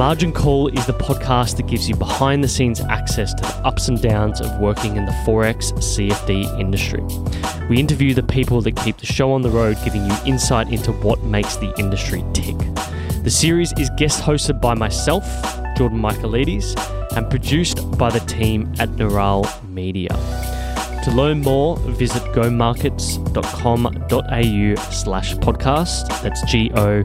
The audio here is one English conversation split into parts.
Margin Call is the podcast that gives you behind the scenes access to the ups and downs of working in the Forex CFD industry. We interview the people that keep the show on the road, giving you insight into what makes the industry tick. The series is guest hosted by myself, Jordan Michaelides, and produced by the team at Neural Media. To learn more, visit gomarkets.com.au slash podcast. That's G O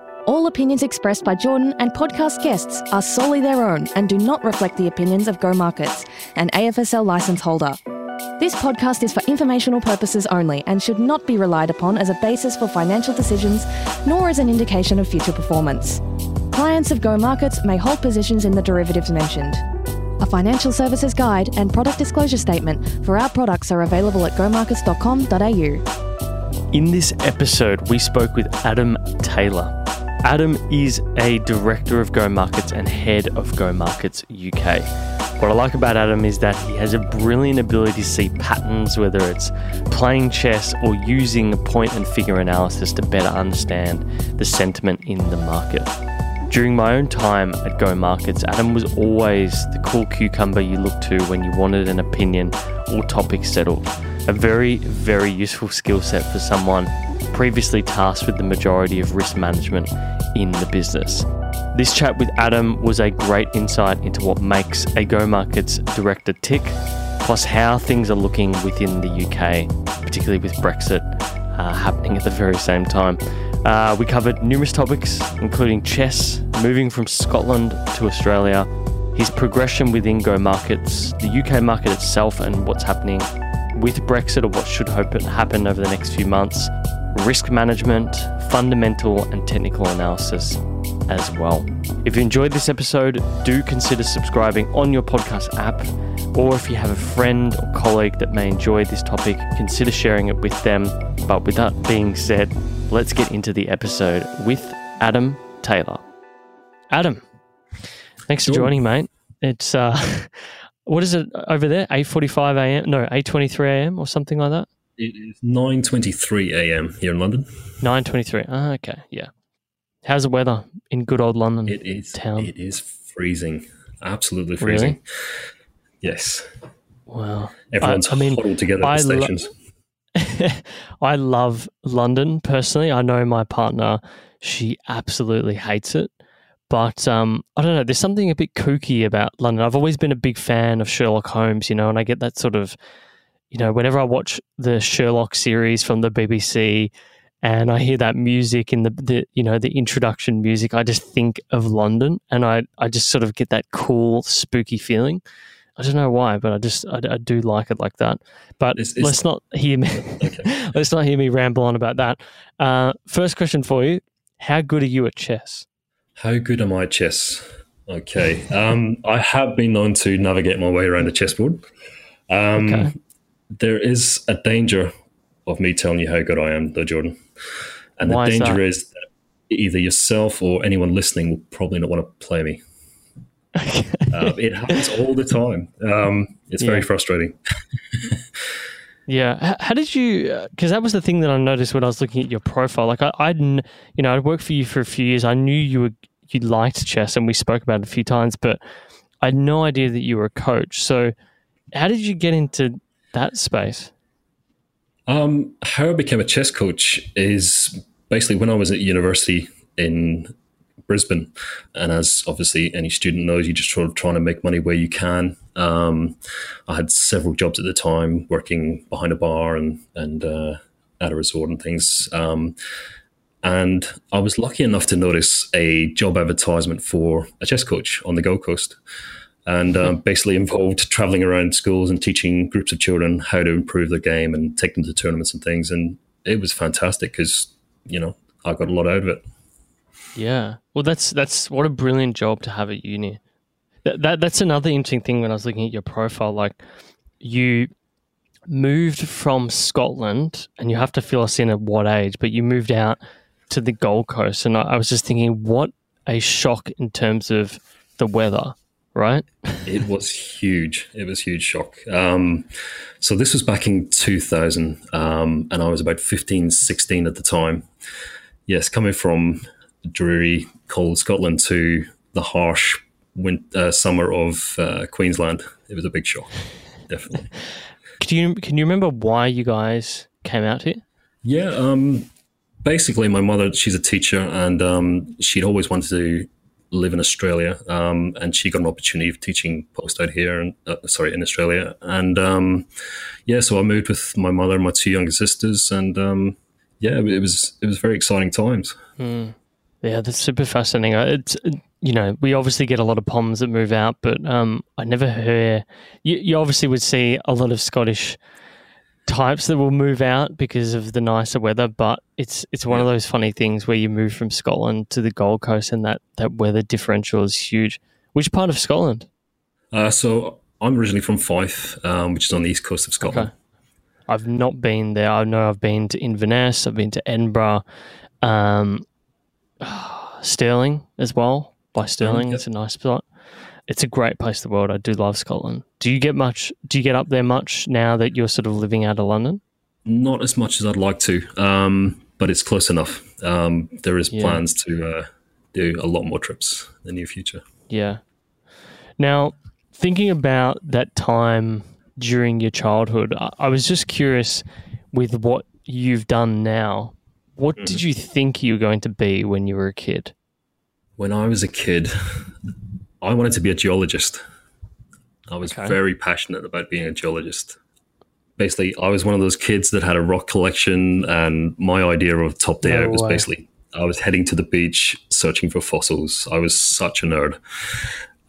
All opinions expressed by Jordan and podcast guests are solely their own and do not reflect the opinions of Go Markets, an AFSL license holder. This podcast is for informational purposes only and should not be relied upon as a basis for financial decisions, nor as an indication of future performance. Clients of Go Markets may hold positions in the derivatives mentioned. A financial services guide and product disclosure statement for our products are available at gomarkets.com.au. In this episode, we spoke with Adam Taylor. Adam is a director of Go Markets and head of Go Markets UK. What I like about Adam is that he has a brilliant ability to see patterns, whether it's playing chess or using point and figure analysis to better understand the sentiment in the market. During my own time at Go Markets, Adam was always the cool cucumber you looked to when you wanted an opinion or topic settled. A very, very useful skill set for someone previously tasked with the majority of risk management in the business. This chat with Adam was a great insight into what makes a Go Markets director tick, plus how things are looking within the UK, particularly with Brexit uh, happening at the very same time. Uh, we covered numerous topics, including chess, moving from Scotland to Australia, his progression within Go Markets, the UK market itself, and what's happening with Brexit or what should hope happen over the next few months, risk management, fundamental and technical analysis as well. If you enjoyed this episode, do consider subscribing on your podcast app, or if you have a friend or colleague that may enjoy this topic, consider sharing it with them. But with that being said, let's get into the episode with Adam Taylor. Adam, thanks for joining, mate. It's uh, what is it over there? Eight forty-five a.m. No, eight twenty-three a.m. or something like that. It is nine twenty-three a.m. here in London. Nine twenty-three. Ah, okay, yeah. How's the weather in good old London? It is town. It is freezing. Absolutely freezing. Really? Yes. Wow. Everyone's I, I mean, huddled together at the stations. I love London personally. I know my partner; she absolutely hates it. But um, I don't know. There's something a bit kooky about London. I've always been a big fan of Sherlock Holmes, you know, and I get that sort of, you know, whenever I watch the Sherlock series from the BBC, and I hear that music in the, the you know the introduction music, I just think of London, and I I just sort of get that cool spooky feeling. I don't know why, but I just I, I do like it like that. But Is- is- let's not hear me Okay. let's not hear me ramble on about that. Uh, first question for you: How good are you at chess? How good am I at chess? Okay. Um, I have been known to navigate my way around a chessboard. Um, Okay. There is a danger of me telling you how good I am, though, Jordan. And Why the danger is that either yourself or anyone listening will probably not want to play me. Uh, it happens all the time. Um, it's very Yeah. frustrating. Yeah. How did you? Because that was the thing that I noticed when I was looking at your profile. Like I, I'd, you know, I'd worked for you for a few years. I knew you were you liked chess, and we spoke about it a few times. But I had no idea that you were a coach. So, how did you get into that space? Um, how I became a chess coach is basically when I was at university in Brisbane, and as obviously any student knows, you're just sort of trying to make money where you can. Um, I had several jobs at the time, working behind a bar and and uh, at a resort and things. Um, and I was lucky enough to notice a job advertisement for a chess coach on the Gold Coast and um, basically involved traveling around schools and teaching groups of children how to improve their game and take them to tournaments and things. And it was fantastic because, you know, I got a lot out of it. Yeah. Well, that's that's what a brilliant job to have at uni. That, that that's another interesting thing when I was looking at your profile. Like you, moved from Scotland, and you have to fill us in at what age, but you moved out to the Gold Coast, and I, I was just thinking, what a shock in terms of the weather, right? it was huge. It was huge shock. Um, so this was back in 2000, um, and I was about 15, 16 at the time. Yes, coming from dreary, cold Scotland to the harsh winter, uh, summer of uh, Queensland, it was a big shock. Definitely. Can you can you remember why you guys came out here? Yeah, um, basically, my mother she's a teacher, and um, she'd always wanted to live in Australia, um, and she got an opportunity of teaching post out here, and uh, sorry, in Australia, and um, yeah, so I moved with my mother and my two younger sisters, and um, yeah, it was it was very exciting times. Mm. Yeah, that's super fascinating. It's you know we obviously get a lot of poms that move out, but um, I never hear. You, you obviously would see a lot of Scottish types that will move out because of the nicer weather, but it's it's one yeah. of those funny things where you move from Scotland to the Gold Coast and that that weather differential is huge. Which part of Scotland? Uh, so I'm originally from Fife, um, which is on the east coast of Scotland. Okay. I've not been there. I know I've been to Inverness. I've been to Edinburgh, um, Stirling as well. By Stirling, it's a nice spot it's a great place in the world. I do love Scotland. Do you get much? Do you get up there much now that you're sort of living out of London? Not as much as I'd like to, um, but it's close enough. Um, there is yeah. plans to uh, do a lot more trips in the near future. Yeah. Now, thinking about that time during your childhood, I, was just curious with what you've done now. What mm. did you think you were going to be when you were a kid? When I was a kid, I wanted to be a geologist. I was okay. very passionate about being a geologist. Basically, I was one of those kids that had a rock collection, and my idea of top day no out was way. basically I was heading to the beach searching for fossils. I was such a nerd.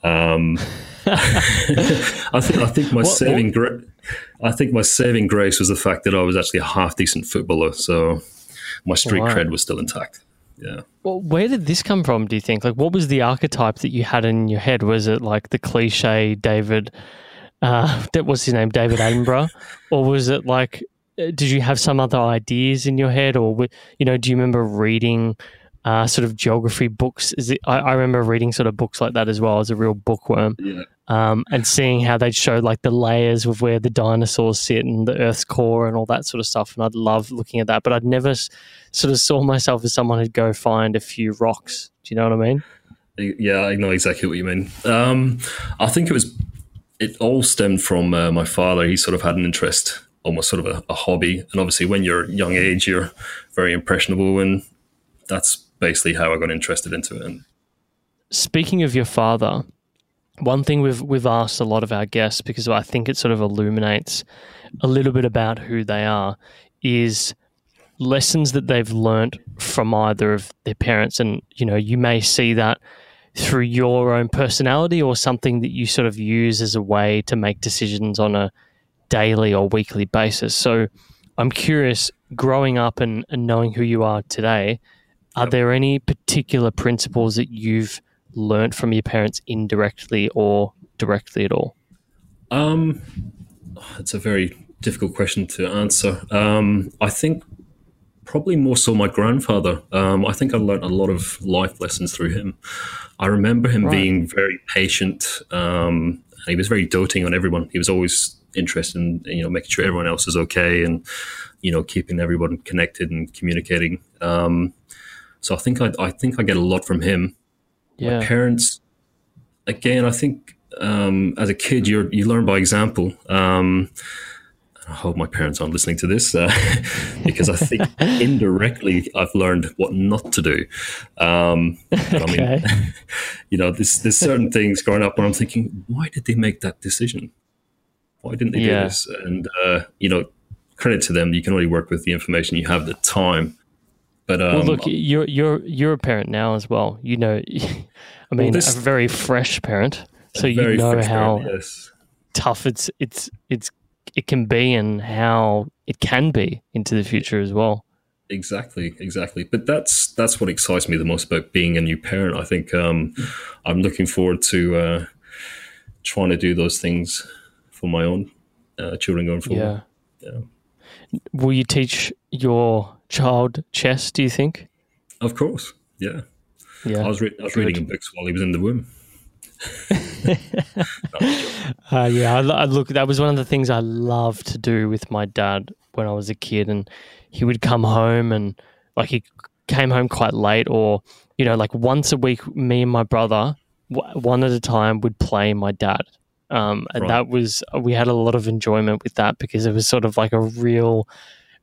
Um, I think I think my what, saving gra- I think my saving grace was the fact that I was actually a half decent footballer, so my street cred was still intact yeah. Well, where did this come from? Do you think? Like, what was the archetype that you had in your head? Was it like the cliche David? Uh, that was his name, David Attenborough, or was it like? Uh, did you have some other ideas in your head, or you know, do you remember reading? Uh, sort of geography books. Is it? I, I, remember reading sort of books like that as well as a real bookworm. Yeah um, and seeing how they show like the layers of where the dinosaurs sit and the Earth's core and all that sort of stuff. And I'd love looking at that, but I'd never s- sort of saw myself as someone who'd go find a few rocks. Do you know what I mean? Yeah, I know exactly what you mean. Um, I think it was it all stemmed from uh, my father. He sort of had an interest, almost sort of a, a hobby, and obviously when you're young age, you're very impressionable, and that's basically how I got interested into it. And speaking of your father, one thing we've we've asked a lot of our guests because I think it sort of illuminates a little bit about who they are is lessons that they've learned from either of their parents. And you know you may see that through your own personality or something that you sort of use as a way to make decisions on a daily or weekly basis. So i'm curious growing up and, and knowing who you are today are there any particular principles that you've learnt from your parents indirectly or directly at all? Um, it's a very difficult question to answer. Um, I think probably more so my grandfather. Um, I think I learned a lot of life lessons through him. I remember him right. being very patient. Um, he was very doting on everyone. He was always interested in you know making sure everyone else is okay and you know keeping everyone connected and communicating. Um, so I think I, I think I get a lot from him. Yeah. My parents, again, I think um, as a kid, you you learn by example. Um, I hope my parents aren't listening to this uh, because I think indirectly I've learned what not to do. Um, okay. I mean, you know, there's, there's certain things growing up where I'm thinking, why did they make that decision? Why didn't they yeah. do this? And, uh, you know, credit to them, you can only work with the information you have at the time. But um, well, look, you're you're you're a parent now as well. You know, I mean, well, this, a very fresh parent, so you know how parent, yes. tough it's it's it's it can be and how it can be into the future as well. Exactly, exactly. But that's that's what excites me the most about being a new parent. I think um, I'm looking forward to uh, trying to do those things for my own uh, children going forward. Yeah. Yeah. Will you teach your child chess? Do you think? Of course. Yeah. Yeah. I was, re- I was reading books while he was in the womb. Uh, yeah, I, I look. That was one of the things I loved to do with my dad when I was a kid, and he would come home and like he came home quite late, or you know, like once a week, me and my brother, w- one at a time, would play my dad, um, and Right. that was we had a lot of enjoyment with that because it was sort of like a real,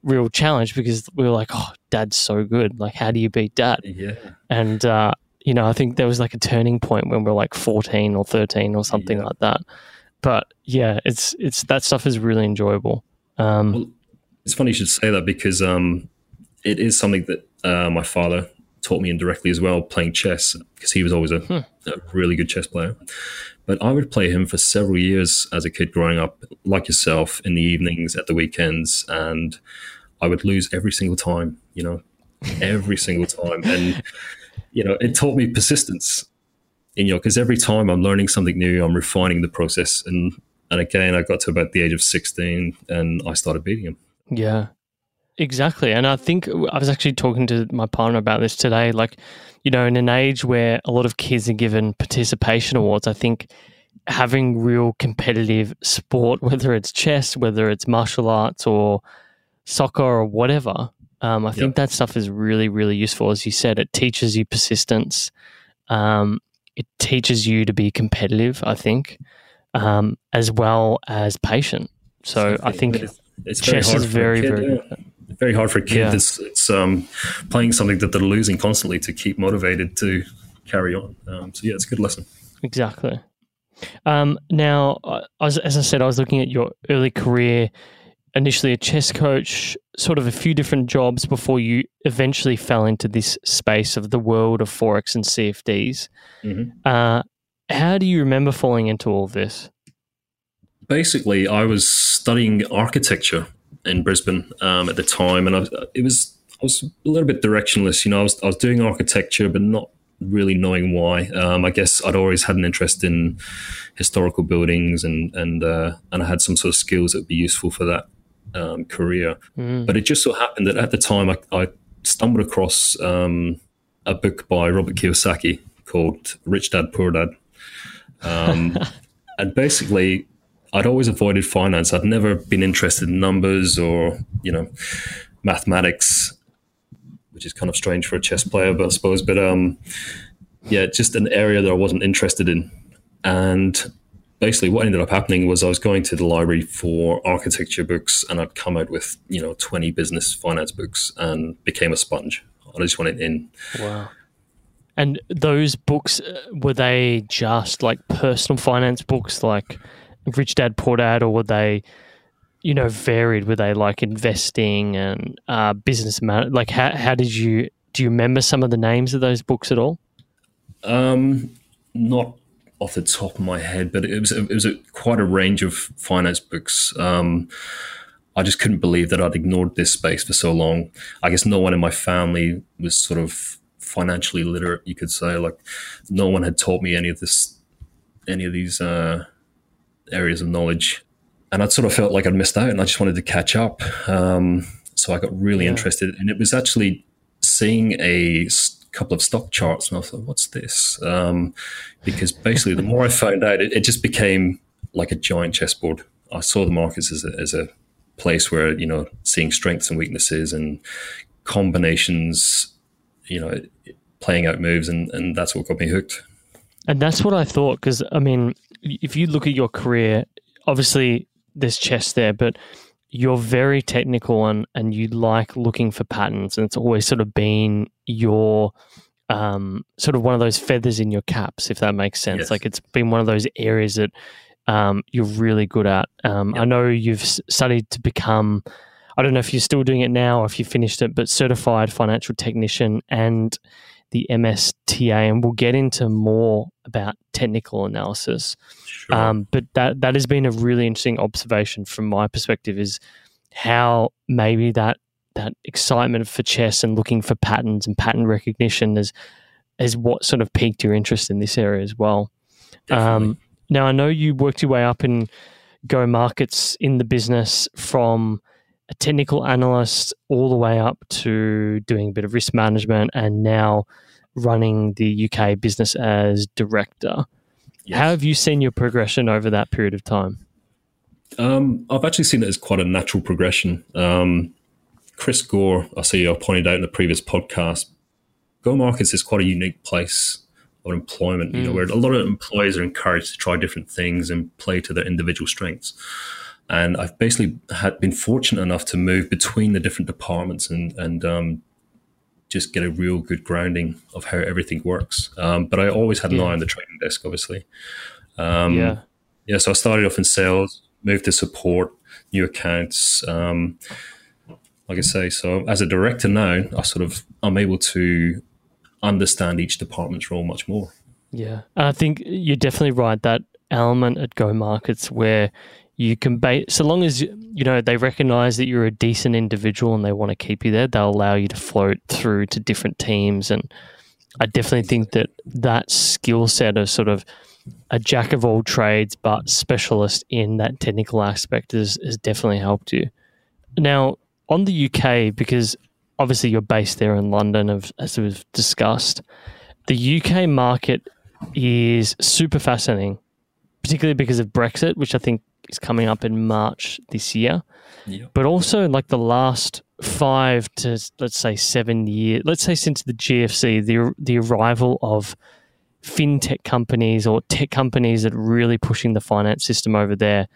real challenge because we were like, oh, dad's so good. Like, how do you beat dad? Yeah. and uh, you know, I think there was like a turning point when we were like fourteen or thirteen or something Yeah. like that. But yeah, it's it's that stuff is really enjoyable. Um, Well, it's funny you should say that because um, it is something that uh, my father taught me indirectly as well, playing chess, because he was always a, a really good chess player. But I would play him for several years as a kid growing up, like yourself, in the evenings, at the weekends, and I would lose every single time, you know, every single time. And, you know, it taught me persistence, you know, because every time I'm learning something new, I'm refining the process. And, and again, I got to about the age of 16 and I started beating him. yeah, exactly. And I think I was actually talking to my partner about this today. Like, you know, in an age where a lot of kids are given participation awards, I think having real competitive sport, whether it's chess, whether it's martial arts or soccer or whatever, um, I think that stuff is really, really useful. As you said, it teaches you persistence. Um, it teaches you to be competitive, I think, um, as well as patient. So I think it's, it's chess is very, very. Very hard for a kid Yeah. that's it's um, playing something that they're losing constantly to keep motivated to carry on. Um, so yeah, it's a good lesson. Exactly. Um, now, I I as I said, I was looking at your early career. Initially, a chess coach, sort of a few different jobs before you eventually fell into this space of the world of forex and CFDs. Mhm. Uh, how do you remember falling into all of this? Basically, I was studying architecture in Brisbane um, at the time, and I it was I was a little bit directionless. You know, I was I was doing architecture, but not really knowing why. Um, I guess I'd always had an interest in historical buildings, and and uh, and I had some sort of skills that would be useful for that um, career. Mm. But it just so happened that at the time I, I stumbled across um, a book by Robert Kiyosaki called Rich Dad Poor Dad. Um, and basically, I'd always avoided finance. I'd never been interested in numbers or, you know, mathematics, which is kind of strange for a chess player, but I suppose. But um, yeah, just an area that I wasn't interested in. And basically what ended up happening was I was going to the library for architecture books and I'd come out with, you know, 20 business finance books and became a sponge. I just wanted in. Wow. And those books, uh, were they just like personal finance books like Rich Dad Poor Dad, or were they, you know, varied? Were they like investing and uh, business man? Like, how, how did you, do you remember some of the names of those books at all? Um, not off the top of my head, but it was it was a, quite a range of finance books. Um, I just couldn't believe that I'd ignored this space for so long. I guess no one in my family was sort of financially literate. You could say like no one had taught me any of this, any of these uh, areas of knowledge, and I'd sort of felt like I'd missed out, and I just wanted to catch up. Um, so I got really Yeah. interested, and it was actually seeing a couple of stock charts, and I thought, "What's this?" Um, because basically, the more I found out, it, it just became like a giant chessboard. I saw the markets as a, as a place where you know seeing strengths and weaknesses and combinations, you know, playing out moves, and and that's what got me hooked. And that's what I thought. Because, I mean, if you look at your career, obviously there's chess there, but you're very technical and, and you like looking for patterns. And it's always sort of been your um, sort of one of those feathers in your caps, if that makes sense. Yes. Like it's been one of those areas that um, you're really good at. Um, I know you've studied to become, I don't know if you're still doing it now or if you finished it, but certified financial technician and the MSTA. And we'll get into more about technical analysis. Sure. Um, but that that has been a really interesting observation from my perspective is how maybe that that excitement for chess and looking for patterns and pattern recognition is is what sort of piqued your interest in this area as well. Um, now I know you worked your way up in Go Markets in the business from a technical analyst all the way up to doing a bit of risk management and now running the UK business as director. Yes. How have you seen your progression over that period of time? Um, I've actually seen it as quite a natural progression. Um, Chris Gore, I see I pointed out in the previous podcast, Go Markets is quite a unique place of employment, you mm. know, where a lot of employees are encouraged to try different things and play to their individual strengths. And I've basically had been fortunate enough to move between the different departments and and um, just get a real good grounding of how everything works. Um, but I always had an yeah. eye on the trading desk, obviously. Um, yeah. Yeah. So I started off in sales, moved to support, new accounts. Um, like I say, so as a director now, I sort of I'm able to understand each department's role much more. Yeah, and I think you're definitely right. That element at Go Markets where you can base, so long as you know they recognize that you're a decent individual and they want to keep you there, they'll allow you to float through to different teams. And I definitely think that that skill set of sort of a jack of all trades but specialist in that technical aspect has, has definitely helped you. Now, on the UK, because obviously you're based there in London, as we've discussed, the UK market is super fascinating, particularly because of Brexit, which I think is coming up in March this year. But also, like the last five to let's say seven years, let's say since the GFC, the the arrival of fintech companies or tech companies that are really pushing the finance system over there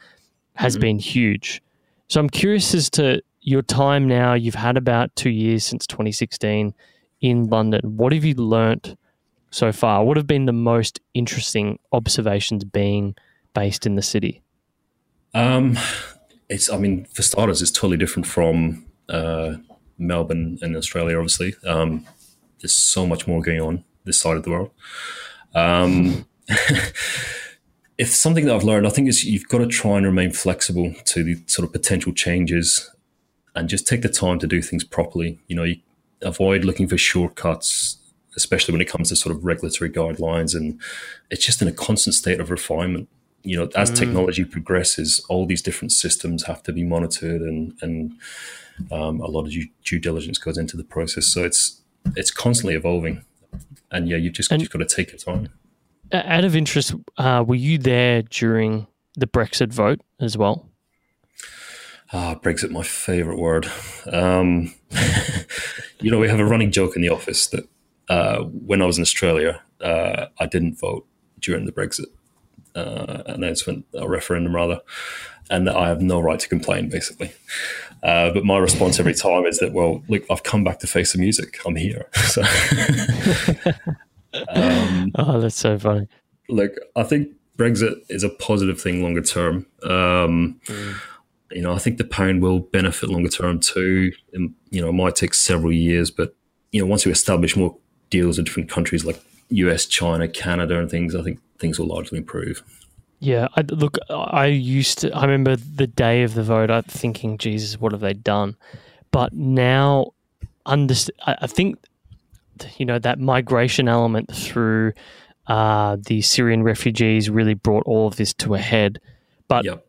has mm-hmm. been huge. So I'm curious as to your time now. You've had about two years since 2016 in London. What have you learnt so far? What have been the most interesting observations being based in the city? Um, it's, I mean, for starters, it's totally different from uh, Melbourne and Australia, obviously. Um, there's so much more going on this side of the world. Um, if something that I've learned, I think is you've got to try and remain flexible to the sort of potential changes and just take the time to do things properly. You know, you avoid looking for shortcuts, especially when it comes to sort of regulatory guidelines. And it's just in a constant state of refinement you know, as mm. technology progresses, all these different systems have to be monitored, and and um, a lot of due, due, diligence goes into the process. So it's it's constantly evolving, and yeah, you've just, and, you've got to take your time. Out of interest, uh, were you there during the Brexit vote as well? Ah, Brexit, my favourite word. Um, you know, we have a running joke in the office that uh, when I was in Australia, uh, I didn't vote during the Brexit uh, announcement a referendum rather, and that I have no right to complain, basically. Uh, but my response every time is that, well, look, I've come back to face the music. I'm here. So, um, oh, that's so funny. Look, I think Brexit is a positive thing longer term. Um, mm. You know, I think the pound will benefit longer term too. And, you know, it might take several years, but you know, once we establish more deals with different countries like US, China, Canada, and things, I think things will largely improve. Yeah, I, look, I used to. I remember the day of the vote. I'm thinking, Jesus, what have they done? But now, underst- I think, you know, that migration element through uh, the Syrian refugees really brought all of this to a head. But yep.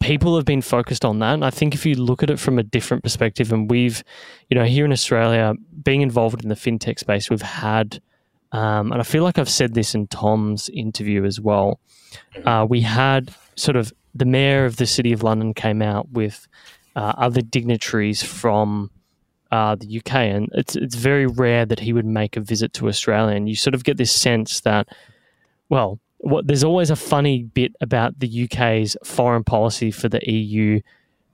people have been focused on that. And I think if you look at it from a different perspective, and we've, you know, here in Australia, being involved in the fintech space, we've had um, and I feel like I've said this in Tom's interview as well. Uh, we had sort of the mayor of the city of London came out with uh, other dignitaries from uh, the UK, and it's it's very rare that he would make a visit to Australia. And you sort of get this sense that, well, what, there's always a funny bit about the UK's foreign policy for the EU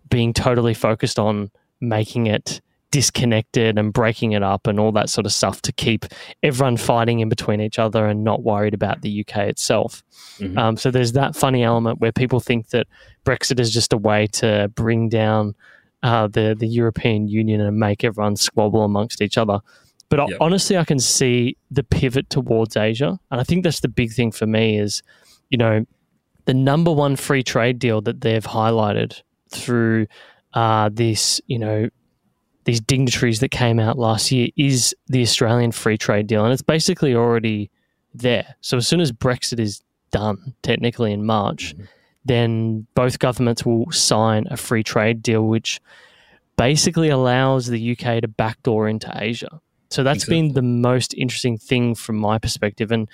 being totally focused on making it disconnected and breaking it up and all that sort of stuff to keep everyone fighting in between each other and not worried about the UK itself. Mm-hmm. Um, so there's that funny element where people think that Brexit is just a way to bring down uh, the the European Union and make everyone squabble amongst each other. But yep. honestly, I can see the pivot towards Asia, and I think that's the big thing for me. Is you know the number one free trade deal that they've highlighted through uh, this you know these dignitaries that came out last year is the Australian free trade deal, and it's basically already there. So as soon as Brexit is done, technically in March, mm-hmm. then both governments will sign a free trade deal, which basically allows the UK to backdoor into Asia. So that's exactly. been the most interesting thing from my perspective. And,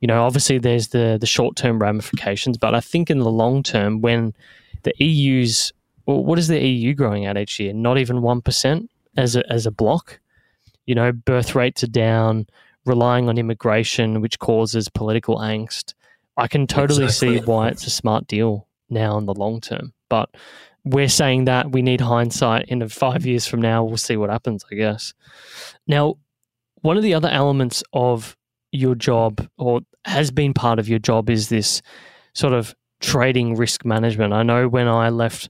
you know, obviously there's the, the short term ramifications, but I think in the long term, when the EU's, well, what is the EU growing at each year? Not even 1% as a, as a block. You know, birth rates are down, relying on immigration, which causes political angst. I can totally exactly. see why it's a smart deal now in the long term. But we're saying that we need hindsight in five years from now. We'll see what happens, I guess. Now, one of the other elements of your job, or has been part of your job, is this sort of trading risk management. I know when I left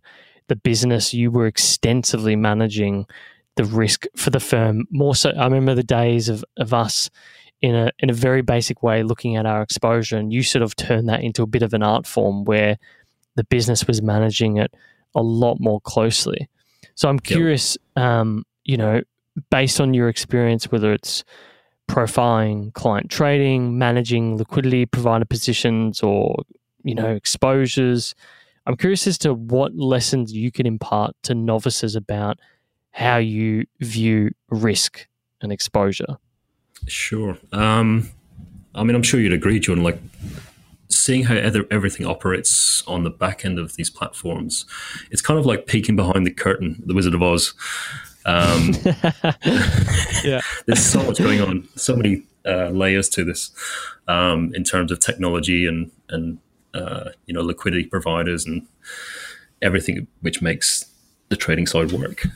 the business, you were extensively managing the risk for the firm. More so, I remember the days of, of us in a in a very basic way looking at our exposure, and you sort of turned that into a bit of an art form where the business was managing it a lot more closely. So I'm curious, yep. um, you know, based on your experience, whether it's profiling client trading, managing liquidity provider positions, or you know exposures. I'm curious as to what lessons you can impart to novices about how you view risk and exposure. Sure. Um, I mean, I'm sure you'd agree, John. Like seeing how everything operates on the back end of these platforms, it's kind of like peeking behind the curtain, The Wizard of Oz. Um, yeah, there's so much going on, so many uh, layers to this um, in terms of technology and and uh, you know liquidity providers and everything which makes the trading side work.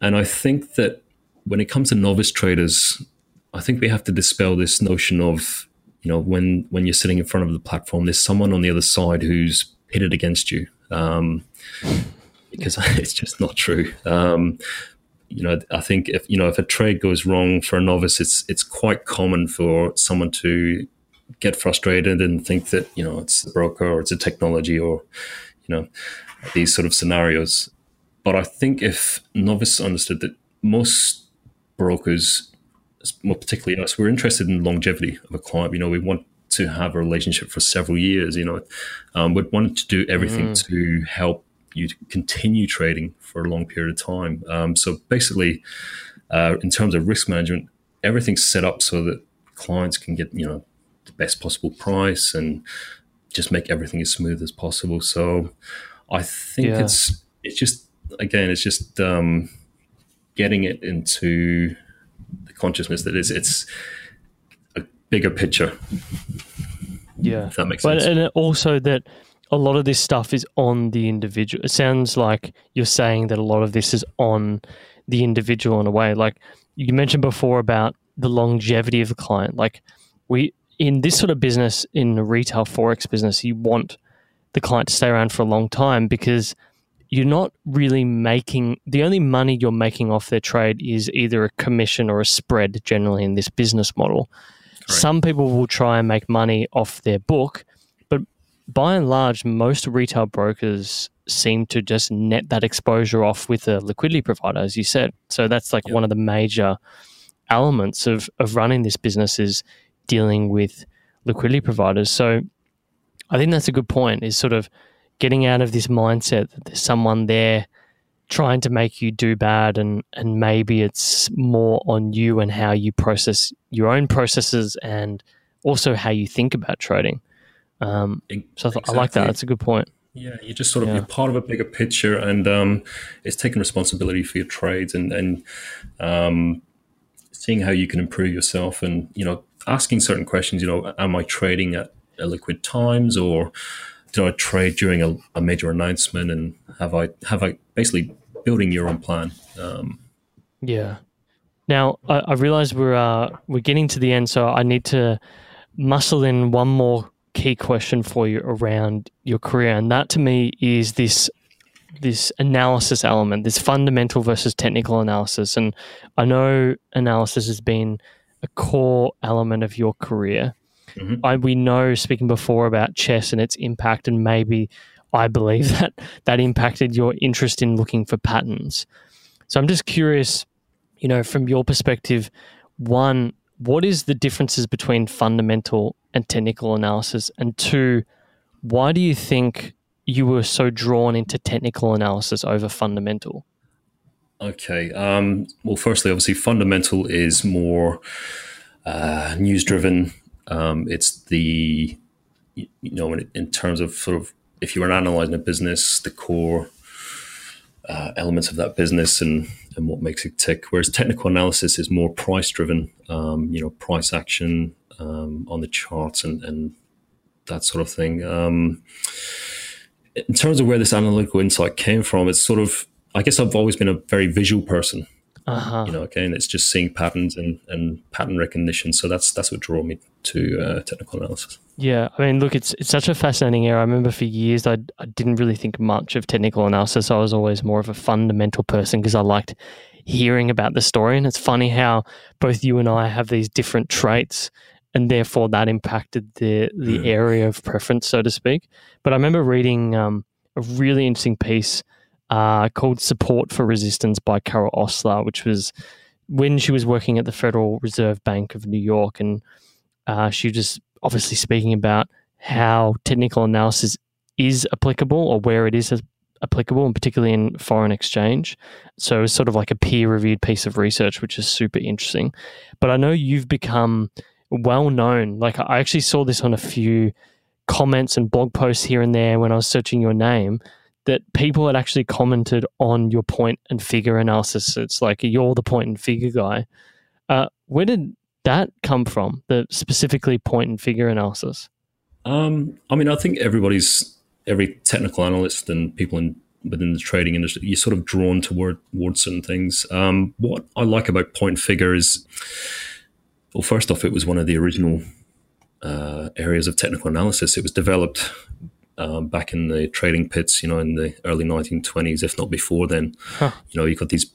And I think that when it comes to novice traders, I think we have to dispel this notion of you know when when you're sitting in front of the platform there's someone on the other side who's pitted against you um, because it's just not true. Um, you know i think if you know if a trade goes wrong for a novice it's it's quite common for someone to get frustrated and think that you know it's the broker or it's a technology or you know these sort of scenarios but i think if novice understood that most brokers more particularly us, we're interested in longevity of a client. You know, we want to have a relationship for several years. You know, um, we want to do everything mm. to help you to continue trading for a long period of time. Um, so basically, uh, in terms of risk management, everything's set up so that clients can get you know the best possible price and just make everything as smooth as possible. So I think yeah. it's it's just again it's just um, getting it into the consciousness that is it's a bigger picture. Yeah, if that makes but, sense. And also that a lot of this stuff is on the individual. It sounds like you're saying that a lot of this is on the individual in a way. Like you mentioned before about the longevity of the client. Like we in this sort of business, in the retail forex business, you want the client to stay around for a long time because you're not really making the only money you're making off their trade is either a commission or a spread generally in this business model. Correct. Some people will try and make money off their book, but by and large, most retail brokers seem to just net that exposure off with a liquidity provider, as you said. So that's like yep. one of the major elements of, of running this business is dealing with liquidity providers. So I think that's a good point, is sort of getting out of this mindset that there's someone there trying to make you do bad and and maybe it's more on you and how you process your own processes and also how you think about trading um, so I, th- exactly. I, like that that's a good point yeah you're just sort of yeah. you're part of a bigger picture and um, it's taking responsibility for your trades and and um, seeing how you can improve yourself and you know asking certain questions you know am i trading at liquid times or do I trade during a, a, major announcement, and have I have I basically building your own plan? Um, yeah. Now I, I realize we're uh, we're getting to the end, so I need to muscle in one more key question for you around your career, and that to me is this this analysis element, this fundamental versus technical analysis. And I know analysis has been a core element of your career. Mm-hmm. I, we know, speaking before about chess and its impact, and maybe I believe that that impacted your interest in looking for patterns. So I'm just curious, you know, from your perspective, one, what is the differences between fundamental and technical analysis? And two, why do you think you were so drawn into technical analysis over fundamental? Okay. Um, well, firstly, obviously, fundamental is more uh, news driven. Um, it's the, you know, in, in, terms of sort of if you were analyzing a business, the core uh, elements of that business and, and what makes it tick. Whereas technical analysis is more price driven, um, you know, price action um, on the charts and, and that sort of thing. Um, in terms of where this analytical insight came from, it's sort of I guess I've always been a very visual person. Uh-huh. You know, and it's just seeing patterns and, and pattern recognition. So that's that's what drew me to uh, technical analysis. Yeah, I mean, look, it's it's such a fascinating area. I remember for years I I didn't really think much of technical analysis. I was always more of a fundamental person because I liked hearing about the story. And it's funny how both you and I have these different traits, and therefore that impacted the the mm. area of preference, so to speak. But I remember reading um, a really interesting piece uh, called Support for Resistance by Carol Osler, which was when she was working at the Federal Reserve Bank of New York. And uh, she was just obviously speaking about how technical analysis is applicable or where it is applicable, and particularly in foreign exchange. So it's sort of like a peer reviewed piece of research, which is super interesting. But I know you've become well known. Like I actually saw this on a few comments and blog posts here and there when I was searching your name that people had actually commented on your point and figure analysis. It's like you're the point and figure guy. Uh, where did that come from? The specifically point and figure analysis. Um, I mean, I think everybody's every technical analyst and people in within the trading industry, you're sort of drawn toward towards certain things. Um, what I like about point figure is, well, first off, it was one of the original uh, areas of technical analysis. It was developed um, back in the trading pits, you know, in the early 1920s, if not before then. Huh. You know, you got these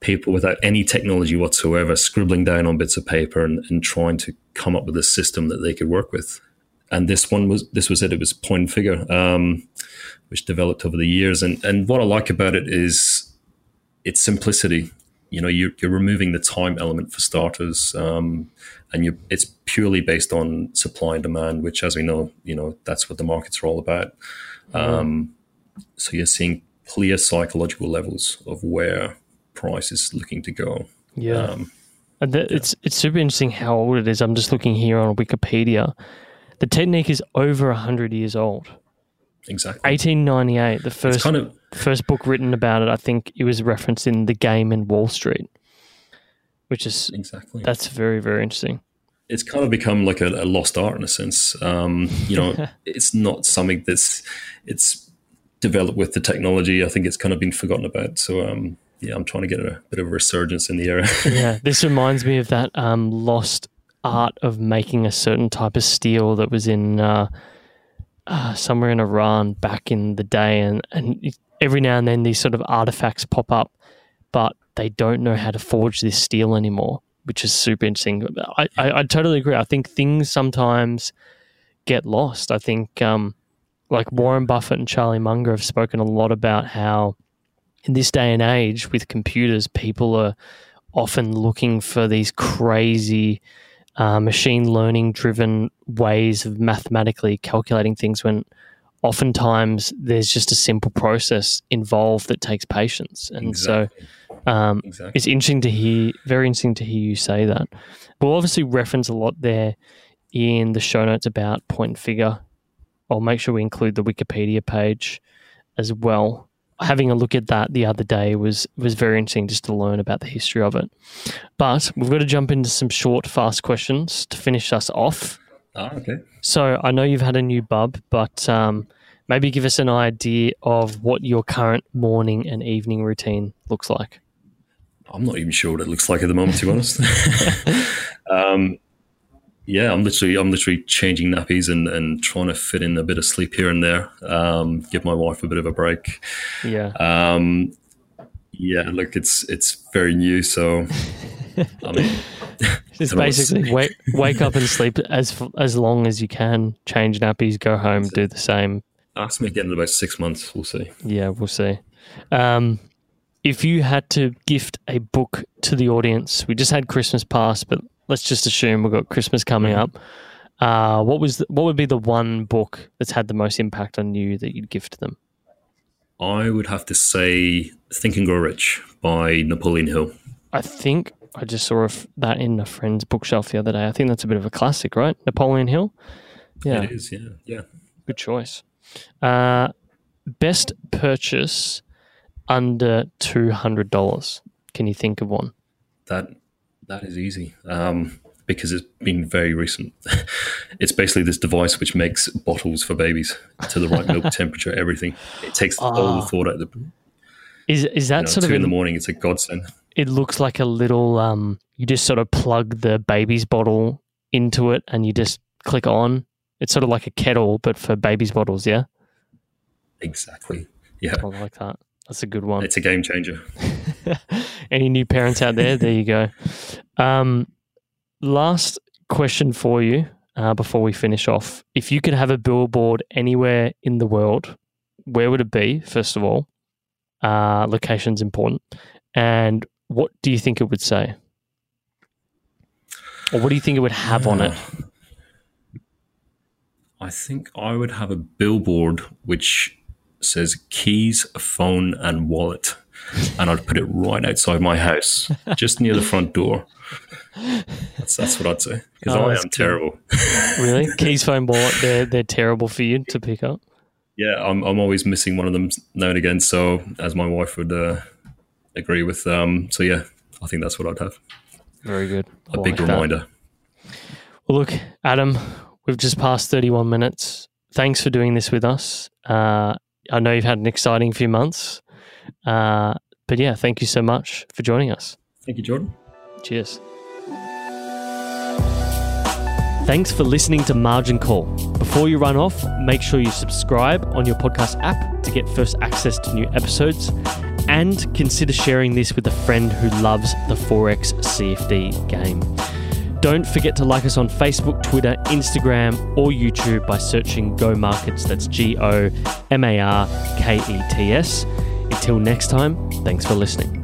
people without any technology whatsoever scribbling down on bits of paper and, and trying to come up with a system that they could work with. And this one was this was it. It was point figure, um, which developed over the years. And and what I like about it is its simplicity. You know, you're, you're removing the time element for starters. Um, and you it's purely based on supply and demand, which, as we know, you know that's what the markets are all about. Um, so you're seeing clear psychological levels of where price is looking to go. Yeah. Um, and the, yeah. it's it's super interesting how old it is. I'm just looking here on Wikipedia. The technique is over hundred years old. Exactly. 1898, the first kind of, first book written about it. I think it was referenced in The Game in Wall Street which is exactly that's very very interesting. It's kind of become like a, a lost art in a sense. Um, you know, it's not something that's it's developed with the technology. I think it's kind of been forgotten about. So um, yeah, I'm trying to get a bit of a resurgence in the area. yeah, this reminds me of that um, lost art of making a certain type of steel that was in uh, uh, somewhere in Iran back in the day, and and every now and then these sort of artifacts pop up, but they don't know how to forge this steel anymore, which is super interesting. I, I, I totally agree. I think things sometimes get lost. I think um, like Warren Buffett and Charlie Munger have spoken a lot about how in this day and age with computers, people are often looking for these crazy uh, machine learning driven ways of mathematically calculating things when oftentimes there's just a simple process involved that takes patience. And exactly. so um, exactly. it's interesting to hear, very interesting to hear you say that. We'll obviously reference a lot there in the show notes about point and figure. I'll make sure we include the Wikipedia page as well. Having a look at that the other day was was very interesting just to learn about the history of it. But we've got to jump into some short, fast questions to finish us off. Oh, okay. So I know you've had a new bub, but um, maybe give us an idea of what your current morning and evening routine looks like. I'm not even sure what it looks like at the moment, to be honest. um, yeah, I'm literally I'm literally changing nappies and, and trying to fit in a bit of sleep here and there. Um, give my wife a bit of a break. Yeah. Um, yeah, look, it's it's very new, so I mean, just basically wake wake up and sleep as as long as you can. Change nappies, go home, do the same. Ask me again in about six months. We'll see. Yeah, we'll see. Um, if you had to gift a book to the audience, we just had Christmas past, but let's just assume we've got Christmas coming up. Uh, what was the, what would be the one book that's had the most impact on you that you'd gift them? I would have to say Think and Grow Rich by Napoleon Hill. I think I just saw that in a friend's bookshelf the other day. I think that's a bit of a classic, right? Napoleon Hill. Yeah, it is. Yeah, yeah. Good choice. Uh, best purchase under two hundred dollars. Can you think of one? That that is easy. Um, because it's been very recent. it's basically this device which makes bottles for babies to the right milk temperature, everything. It takes all the ah. thought out of the. Is is that you know, sort two of in the morning? It's a godsend. It looks like a little. Um, you just sort of plug the baby's bottle into it, and you just click on. It's sort of like a kettle, but for baby's bottles. Yeah. Exactly. Yeah. I like that. That's a good one. It's a game changer. Any new parents out there? There you go. Um, last question for you uh, before we finish off. If you could have a billboard anywhere in the world, where would it be, first of all? Uh, location's important. And what do you think it would say? Or what do you think it would have on it? I think I would have a billboard which says keys, phone, and wallet. And I'd put it right outside my house, just near the front door. That's that's what I'd say because oh, I am terrible. really, keys, phone, wallet, they're they're terrible for you to pick up. Yeah, I'm I'm always missing one of them now and again. So as my wife would uh, agree with, um, so yeah, I think that's what I'd have. Very good. A big reminder. That. Well, look, Adam, we've just passed 31 minutes. Thanks for doing this with us. Uh, I know you've had an exciting few months, uh, but yeah, thank you so much for joining us. Thank you, Jordan. Cheers. Thanks for listening to Margin Call. Before you run off, make sure you subscribe on your podcast app to get first access to new episodes and consider sharing this with a friend who loves the Forex CFD game. Don't forget to like us on Facebook, Twitter, Instagram, or YouTube by searching Go Markets. That's G O M A R K E T S. Until next time, thanks for listening.